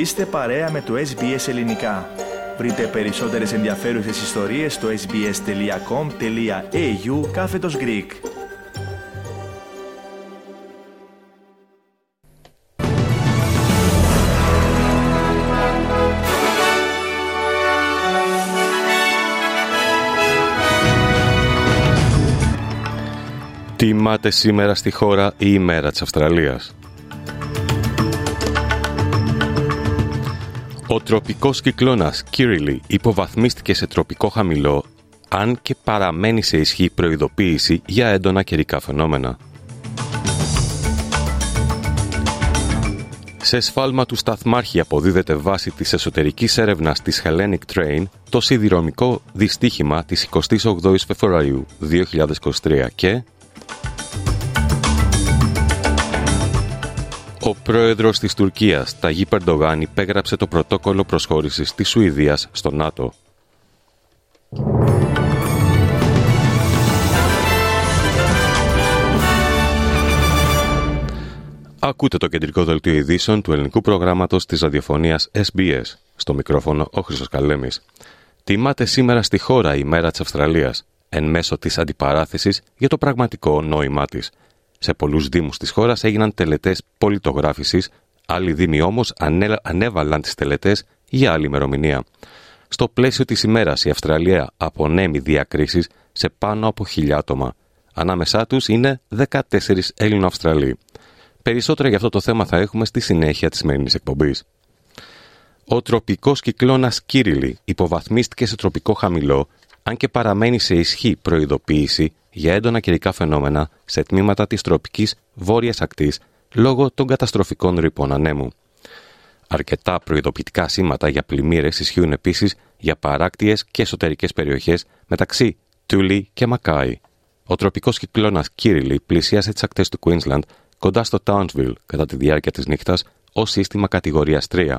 Είστε παρέα με το SBS Ελληνικά. Βρείτε περισσότερες ενδιαφέρουσες ιστορίες στο sbs.com.au κάθετος Greek. Τιμάται σήμερα στη χώρα η ημέρα της Αυστραλίας; Ο τροπικός κυκλώνας Κίριλι υποβαθμίστηκε σε τροπικό χαμηλό αν και παραμένει σε ισχύ προειδοποίηση για έντονα καιρικά φαινόμενα. Σε σφάλμα του σταθμάρχη αποδίδεται βάση της εσωτερικής έρευνας της Hellenic Train το σιδηρομικό δυστύχημα της 28ης Φεβρουαρίου 2023 και Ο πρόεδρος της Τουρκίας, Ταγί Περντογάν, υπέγραψε το πρωτόκολλο προσχώρησης της Σουηδίας στο ΝΑΤΟ. Ακούτε το κεντρικό δελτίο ειδήσεων του ελληνικού προγράμματος της ραδιοφωνίας SBS. Στο μικρόφωνο ο Χρυσός Καλέμης. Τιμάται σήμερα στη χώρα η μέρα της Αυστραλίας, εν μέσω της αντιπαράθεσης για το πραγματικό νόημά της – σε πολλούς Δήμους της χώρας έγιναν τελετές πολιτογράφησης, άλλοι Δήμοι όμως ανέβαλαν τις τελετές για άλλη ημερομηνία. Στο πλαίσιο της ημέρας, η Αυστραλία απονέμει διακρίσεις σε πάνω από χιλιά άτομα. Ανάμεσά τους είναι 14 Έλληνο Αυστραλοί. Περισσότερα για αυτό το θέμα θα έχουμε στη συνέχεια της σημερινής εκπομπής. Ο τροπικός κυκλώνας Κύριλι υποβαθμίστηκε σε τροπικό χαμηλό, αν και παραμένει σε ισχύ προειδοποίηση για έντονα καιρικά φαινόμενα σε τμήματα της τροπικής βόρειας ακτής λόγω των καταστροφικών ρήπων ανέμου. Αρκετά προειδοποιητικά σήματα για πλημμύρες ισχύουν επίσης για παράκτιες και εσωτερικές περιοχές μεταξύ Τούλι και Μακάι. Ο τροπικός κυκλώνας Κύριλι πλησίασε τις ακτές του Queensland κοντά στο Townsville κατά τη διάρκεια της νύχτας ως σύστημα κατηγορίας 3,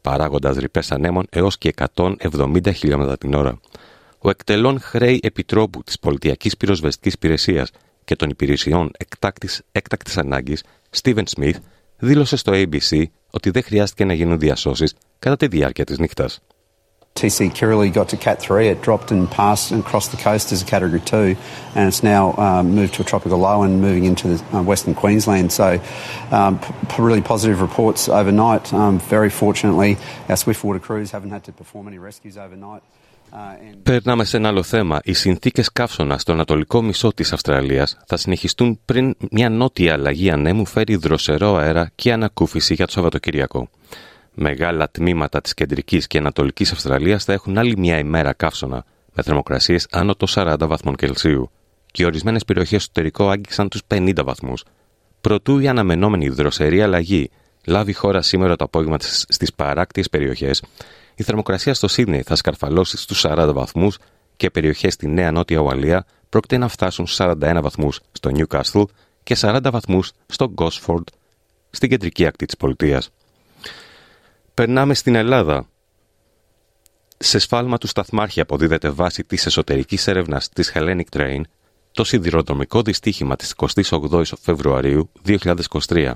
παράγοντας ρηπές ανέμων έως και 170 χιλιόμετρα την ώρα ο εκτελών χρέη επιτρόπου της Πολιτιακής Πυροσβεστικής Υπηρεσίας και των υπηρεσιών έκτακτης, έκτακτης ανάγκης, Steven Smith, δήλωσε στο ABC ότι δεν χρειάστηκε να γίνουν διασώσεις κατά τη διάρκεια της νύχτας. TC Kirrily got to Cat 3. It dropped and passed and crossed the coast as a Category 2, and it's now um, moved to a tropical low and moving into the, uh, Western Queensland. So, um, really positive reports overnight. Um, very fortunately, our swiftwater crews haven't had to perform any rescues overnight. Περνάμε σε ένα άλλο θέμα. Οι συνθήκες καύσωνας στο ανατολικό μισό της Αυστραλίας θα συνεχιστούν πριν μια νότια αλλαγή ανέμου φέρει δροσερό αέρα και ανακούφιση για το Σαββατοκύριακο. Μεγάλα τμήματα της κεντρικής και ανατολικής Αυστραλίας θα έχουν άλλη μια ημέρα καύσωνα, με θερμοκρασίες άνω των 40 βαθμών Κελσίου. Και ορισμένες περιοχές στο εσωτερικό άγγιξαν τους 50 βαθμούς. Προτού η αναμενόμενη δροσερή αλλαγή λάβει χώρα σήμερα το απόγευμα στις παράκτιες περιοχές, η θερμοκρασία στο Σίδνεϊ θα σκαρφαλώσει στους 40 βαθμούς και περιοχές στη Νέα Νότια Ουαλία πρόκειται να φτάσουν 41 βαθμούς στο Νιούκαστλ και 40 βαθμούς στο Γκόσφορντ στην κεντρική ακτή της πολιτείας. Περνάμε στην Ελλάδα. Σε σφάλμα του σταθμάρχη αποδίδεται βάση της εσωτερικής έρευνας της Hellenic Train το σιδηροδρομικό δυστύχημα της 28 Φεβρουαρίου 2023,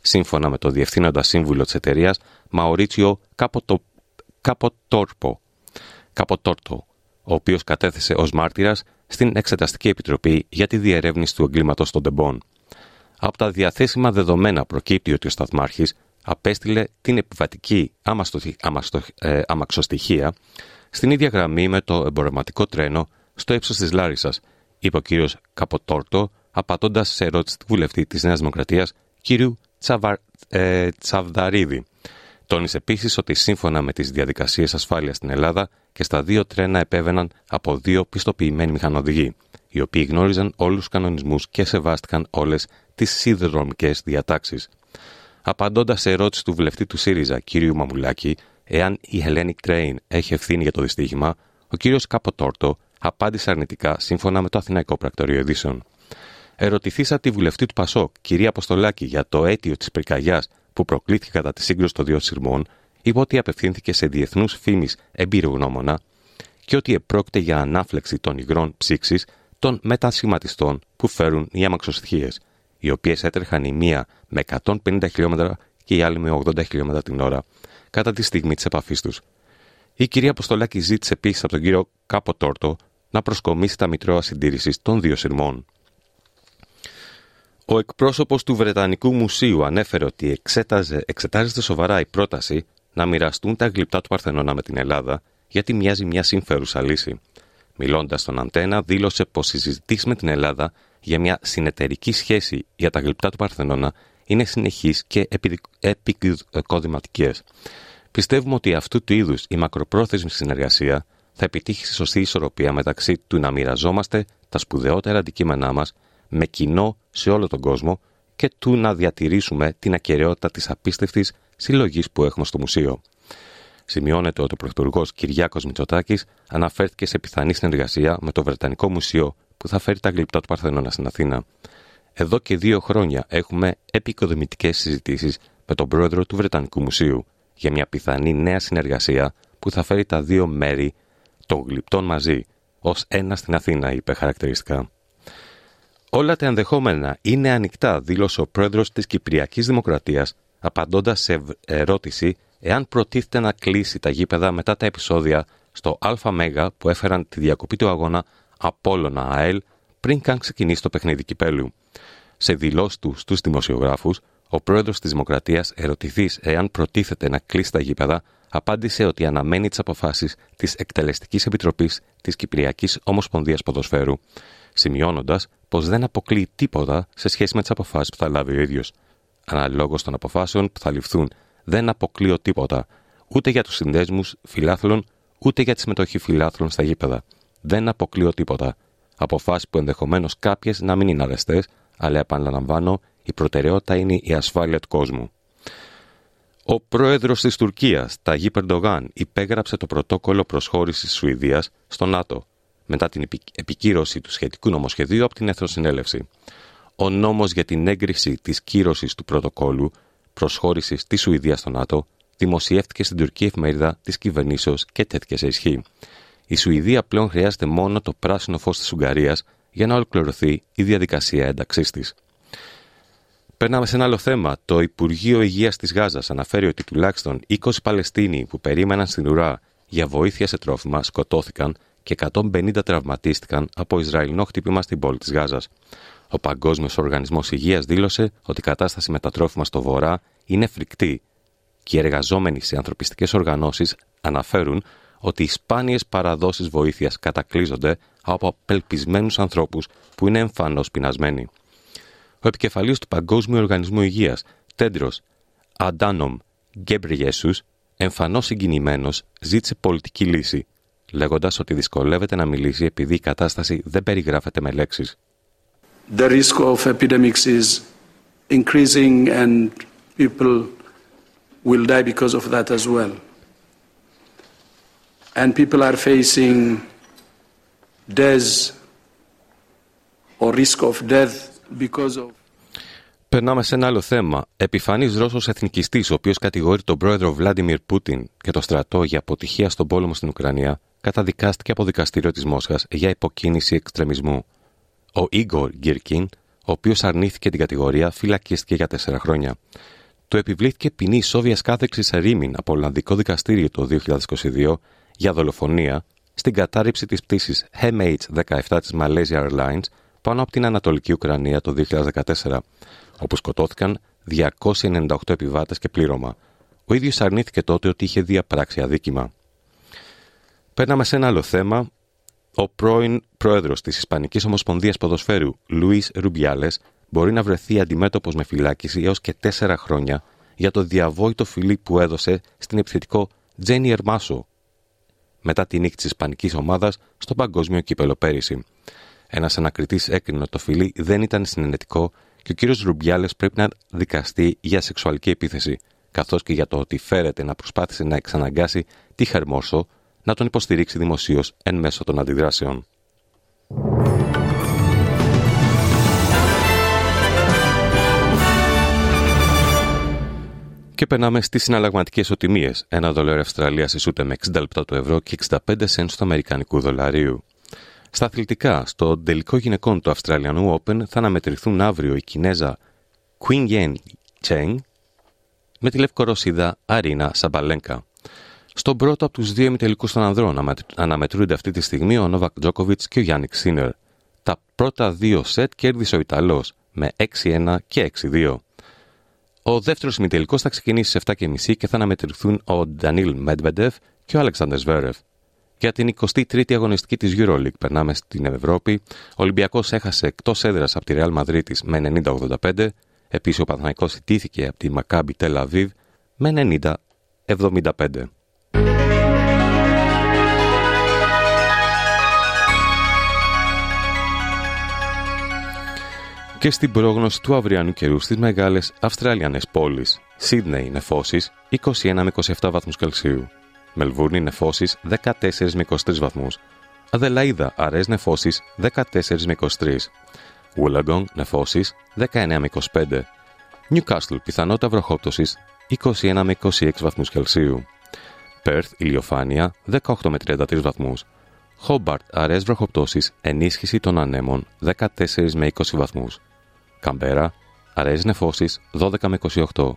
σύμφωνα με το Διευθύνοντα Σύμβουλο της εταιρείας Μαωρίτσιο Κάποτο Καποτόρπο, Καποτόρτο, ο οποίος κατέθεσε ως μάρτυρας στην Εξεταστική Επιτροπή για τη διερεύνηση του εγκλήματος των Τεμπών. Από τα διαθέσιμα δεδομένα προκύπτει ότι ο Σταθμάρχης απέστειλε την επιβατική ε, αμαξοστοιχεία στην ίδια γραμμή με το εμπορευματικό τρένο στο ύψος της Λάρισας, είπε ο κύριος Καποτόρτο, απατώντας σε ερώτηση του βουλευτή της Νέας Δημοκρατίας, κύριου ε, Τσαβδαρίδη, Τόνισε επίσης ότι σύμφωνα με τις διαδικασίες ασφάλειας στην Ελλάδα και στα δύο τρένα επέβαιναν από δύο πιστοποιημένοι μηχανοδηγοί, οι οποίοι γνώριζαν όλους τους κανονισμούς και σεβάστηκαν όλες τις σιδηροδρομικές διατάξεις. Απαντώντας σε ερώτηση του βουλευτή του ΣΥΡΙΖΑ, κ. Μαμουλάκη, εάν η Hellenic Train έχει ευθύνη για το δυστύχημα, ο κ. Καποτόρτο απάντησε αρνητικά σύμφωνα με το Αθηναϊκό Πρακτορείο Ειδήσεων. Ερωτηθήσα τη βουλευτή του Πασόκ, κυρία Αποστολάκη, για το αίτιο της πυρκαγιάς που προκλήθηκε κατά τη σύγκρουση των δύο σειρμών, είπε ότι απευθύνθηκε σε διεθνούς φήμης εμπειρογνώμονα και ότι επρόκειται για ανάφλεξη των υγρών ψήξης των μετασχηματιστών που φέρουν οι αμαξοστοιχίε, οι οποίες έτρεχαν η μία με 150 χιλιόμετρα και οι άλλοι με 80 χιλιόμετρα την ώρα κατά τη στιγμή της επαφής τους. Η κυρία Αποστολάκη ζήτησε επίσης από τον κύριο Κάπο Τόρτο να προσκομίσει τα μητρώα συντήρησης των δύο σειρμών. Ο εκπρόσωπος του Βρετανικού Μουσείου ανέφερε ότι εξέταζε, εξετάζεται σοβαρά η πρόταση να μοιραστούν τα γλυπτά του Παρθενώνα με την Ελλάδα, γιατί μοιάζει μια συμφέρουσα λύση. Μιλώντας στον Αντένα, δήλωσε πως οι συζητήσεις με την Ελλάδα για μια συνεταιρική σχέση για τα γλυπτά του Παρθενώνα είναι συνεχείς και επικοδηματικές. Πιστεύουμε ότι αυτού του είδους η μακροπρόθεσμη συνεργασία θα επιτύχει στη σωστή ισορροπία μεταξύ του να μοιραζόμαστε τα σπουδαιότερα αντικείμενά μας με κοινό σε όλο τον κόσμο και του να διατηρήσουμε την ακαιρεότητα της απίστευτης συλλογής που έχουμε στο μουσείο. Σημειώνεται ότι ο Πρωθυπουργός Κυριάκος Μητσοτάκης αναφέρθηκε σε πιθανή συνεργασία με το Βρετανικό Μουσείο που θα φέρει τα γλυπτά του Παρθενώνα στην Αθήνα. Εδώ και δύο χρόνια έχουμε επικοδομητικές συζητήσεις με τον πρόεδρο του Βρετανικού Μουσείου για μια πιθανή νέα συνεργασία που θα φέρει τα δύο μέρη των γλυπτών μαζί, ως ένα στην Αθήνα, είπε χαρακτηριστικά. Όλα τα ενδεχόμενα είναι ανοιχτά, δήλωσε ο πρόεδρος της Κυπριακής Δημοκρατίας, απαντώντας σε ερώτηση εάν προτίθεται να κλείσει τα γήπεδα μετά τα επεισόδια στο ΑΜΕΓΑ που έφεραν τη διακοπή του αγώνα Απόλλωνα ΑΕΛ πριν καν ξεκινήσει το παιχνίδι κυπέλου. Σε δηλώσεις του στους δημοσιογράφους, ο πρόεδρος της Δημοκρατίας, ερωτηθεί εάν προτίθεται να κλείσει τα γήπεδα, απάντησε ότι αναμένει τις αποφάσεις της Εκτελεστικής Επιτροπής της Κυπριακής Ομοσπονδίας Ποδοσφαίρου σημειώνοντας πως δεν αποκλείει τίποτα σε σχέση με τις αποφάσεις που θα λάβει ο ίδιος. Αναλόγως των αποφάσεων που θα ληφθούν, δεν αποκλείω τίποτα ούτε για τους συνδέσμους φιλάθλων, ούτε για τη συμμετοχή φιλάθλων στα γήπεδα. Δεν αποκλείω τίποτα. Αποφάσεις που ενδεχομένως κάποιες να μην είναι αρεστές, αλλά επαναλαμβάνω, η προτεραιότητα είναι η ασφάλεια του κόσμου. Ο πρόεδρος της Τουρκίας, Ταγί Περντογάν, υπέγραψε το πρωτόκολλο προσχώρησης της Σουηδίας στο ΝΑΤΟ, μετά την επικύρωση του σχετικού νομοσχεδίου από την Εθνοσυνέλευση. Ο νόμος για την έγκριση της κύρωσης του πρωτοκόλου προσχώρησης της Σουηδίας στο ΝΑΤΟ δημοσιεύτηκε στην τουρκική εφημερίδα της κυβερνήσεως και τέθηκε σε ισχύ. Η Σουηδία πλέον χρειάζεται μόνο το πράσινο φως της Ουγγαρίας για να ολοκληρωθεί η διαδικασία ένταξής της. Περνάμε σε ένα άλλο θέμα. Το Υπουργείο Υγείας της Γάζας αναφέρει ότι τουλάχιστον 20 Παλαιστίνοι που περίμεναν στην ουρά για βοήθεια σε τρόφιμα σκοτώθηκαν και 150 τραυματίστηκαν από Ισραηλινό χτύπημα στην πόλη της Γάζας. Ο Παγκόσμιος Οργανισμός Υγείας δήλωσε ότι η κατάσταση με τα τρόφιμα στο βορρά είναι φρικτή και οι εργαζόμενοι σε ανθρωπιστικές οργανώσεις αναφέρουν ότι οι σπάνιες παραδόσεις βοήθειας κατακλείζονται από απελπισμένους ανθρώπους που είναι εμφανώς πεινασμένοι. Ο επικεφαλής του Παγκόσμιου Οργανισμού Υγείας, Τέντρος Αντάνομ Γκέμπριεσους, εμφανώς συγκινημένος, ζήτησε πολιτική λύση λέγοντας ότι δυσκολεύεται να μιλήσει επειδή η κατάσταση δεν περιγράφεται με λέξεις. The risk of epidemics is increasing and people will die because of that as well. And people are facing death or risk of death because of Περνάμε σε ένα άλλο θέμα. Επιφανής Ρώσος εθνικιστής, ο οποίος κατηγορεί τον πρόεδρο Βλάντιμιρ Πούτιν και το στρατό για αποτυχία στον πόλεμο στην Ουκρανία, καταδικάστηκε από δικαστήριο της Μόσχας για υποκίνηση εξτρεμισμού. Ο Ίγκορ Γκίρκιν, ο οποίος αρνήθηκε την κατηγορία, φυλακίστηκε για τέσσερα χρόνια. Του επιβλήθηκε ποινή ισόβιας κάθεξης σε Ρήμιν από Ολλανδικό Δικαστήριο το 2022 για δολοφονία στην κατάρριψη της πτήσης MH17 της Malaysia Airlines πάνω από την Ανατολική Ουκρανία το 2014, όπου σκοτώθηκαν 298 επιβάτες και πλήρωμα. Ο ίδιος αρνήθηκε τότε ότι είχε διαπράξει αδίκημα. Παίρναμε σε ένα άλλο θέμα. Ο πρώην πρόεδρος της Ισπανικής Ομοσπονδίας Ποδοσφαίρου, Λουίς Ρουμπιάλες, μπορεί να βρεθεί αντιμέτωπος με φυλάκιση έως και τέσσερα χρόνια για το διαβόητο φιλί που έδωσε στην επιθετικό Τζένι Ερμάσο μετά την νίκη της Ισπανικής ομάδας στο παγκόσμιο κύπελο πέρυσι. Ένας ανακριτής έκρινε ότι το φιλί δεν ήταν συνενετικό και ο κύριος Ρουμπιάλε πρέπει να δικαστεί για σεξουαλική επίθεση, καθώς και για το ότι φέρεται να προσπάθησε να εξαναγκάσει τη Χερμόρσο να τον υποστηρίξει δημοσίως εν μέσω των αντιδράσεων. Και περνάμε στις συναλλαγματικές οτιμίες. Ένα δολάριο Αυστραλίας ισούται με 60 λεπτά του ευρώ και 65 cents του Αμερικανικού δολαρίου. Στα αθλητικά, στο τελικό γυναικών του Αυστραλιανού Open θα αναμετρηθούν αύριο η Κινέζα Queen Yen Cheng με τη Λευκορωσίδα Αρίνα Σαμπαλένκα. Στον πρώτο από τους δύο ημιτελικούς των ανδρών αναμετρούνται αυτή τη στιγμή ο Νόβακ Τζόκοβιτς και ο Γιάννικ Σίνερ. Τα πρώτα δύο σετ κέρδισε ο Ιταλός με 6-1 και 6-2. Ο δεύτερος ημιτελικός θα ξεκινήσει στις 7.30 και θα αναμετρηθούν ο Ντανίλ Μέντβεντεφ και ο Αλεξάνδρ Σβέρεφ. Για την 23η αγωνιστική της Euroleague περνάμε στην Ευρώπη. Ο Ολυμπιακός έχασε εκτός έδρας από τη Real Madrid με 90-85. Επίσης ο Παναθηναϊκός ιτήθηκε από τη Maccabi Tel Aviv με 90-75. Και στην πρόγνωση του αυριανού καιρού στις μεγάλες Αυστραλιανές πόλεις. Σίδνεϊ νεφώσεις 21 με 27 βαθμούς Κελσίου. Μελβούρνη νεφώσεις 14 με 23 βαθμούς. Αδελαίδα αρές νεφώσεις 14 με 23. Wollongong νεφώσεις 19 με 25. Νιουκάστλ πιθανότητα βροχόπτωσης 21 με 26 βαθμούς Κελσίου. Πέρθ ηλιοφάνεια 18 με 33 βαθμούς. Χόμπαρτ αρές βροχοπτώσεις ενίσχυση των ανέμων 14 με 20 βαθμούς. Καμπέρα αρές νεφώσεις 12 με 28.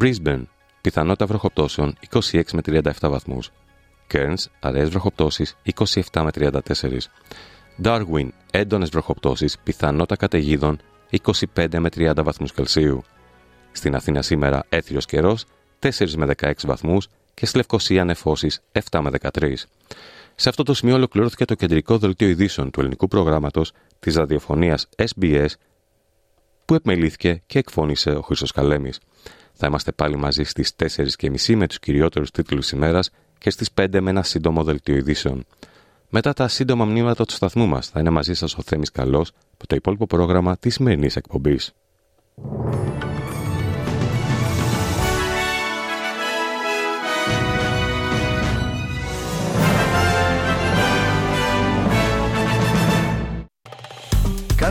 Brisbane πιθανότητα βροχοπτώσεων 26 με 37 βαθμούς. Κέρνς αρές βροχοπτώσεις 27 με 34. Darwin έντονες βροχοπτώσεις πιθανότητα καταιγίδων 25 με 30 βαθμούς Κελσίου. Στην Αθήνα σήμερα έθριος καιρός 4 με 16 βαθμούς και στη Λευκοσία νεφώσεις 7 με 13. Σε αυτό το σημείο ολοκληρώθηκε το κεντρικό δελτίο ειδήσεων του ελληνικού προγράμματος της ραδιοφωνίας SBS που επμελήθηκε και εκφώνησε ο Χρήστος Καλέμης. Θα είμαστε πάλι μαζί στις 4.30 με τους κυριότερους τίτλους ημέρας και στις 5 με ένα σύντομο δελτίο ειδήσεων. Μετά τα σύντομα μνήματα του σταθμού μας θα είναι μαζί σας ο Θέμης Καλός με το υπόλοιπο πρόγραμμα της σημερινής εκπομπής.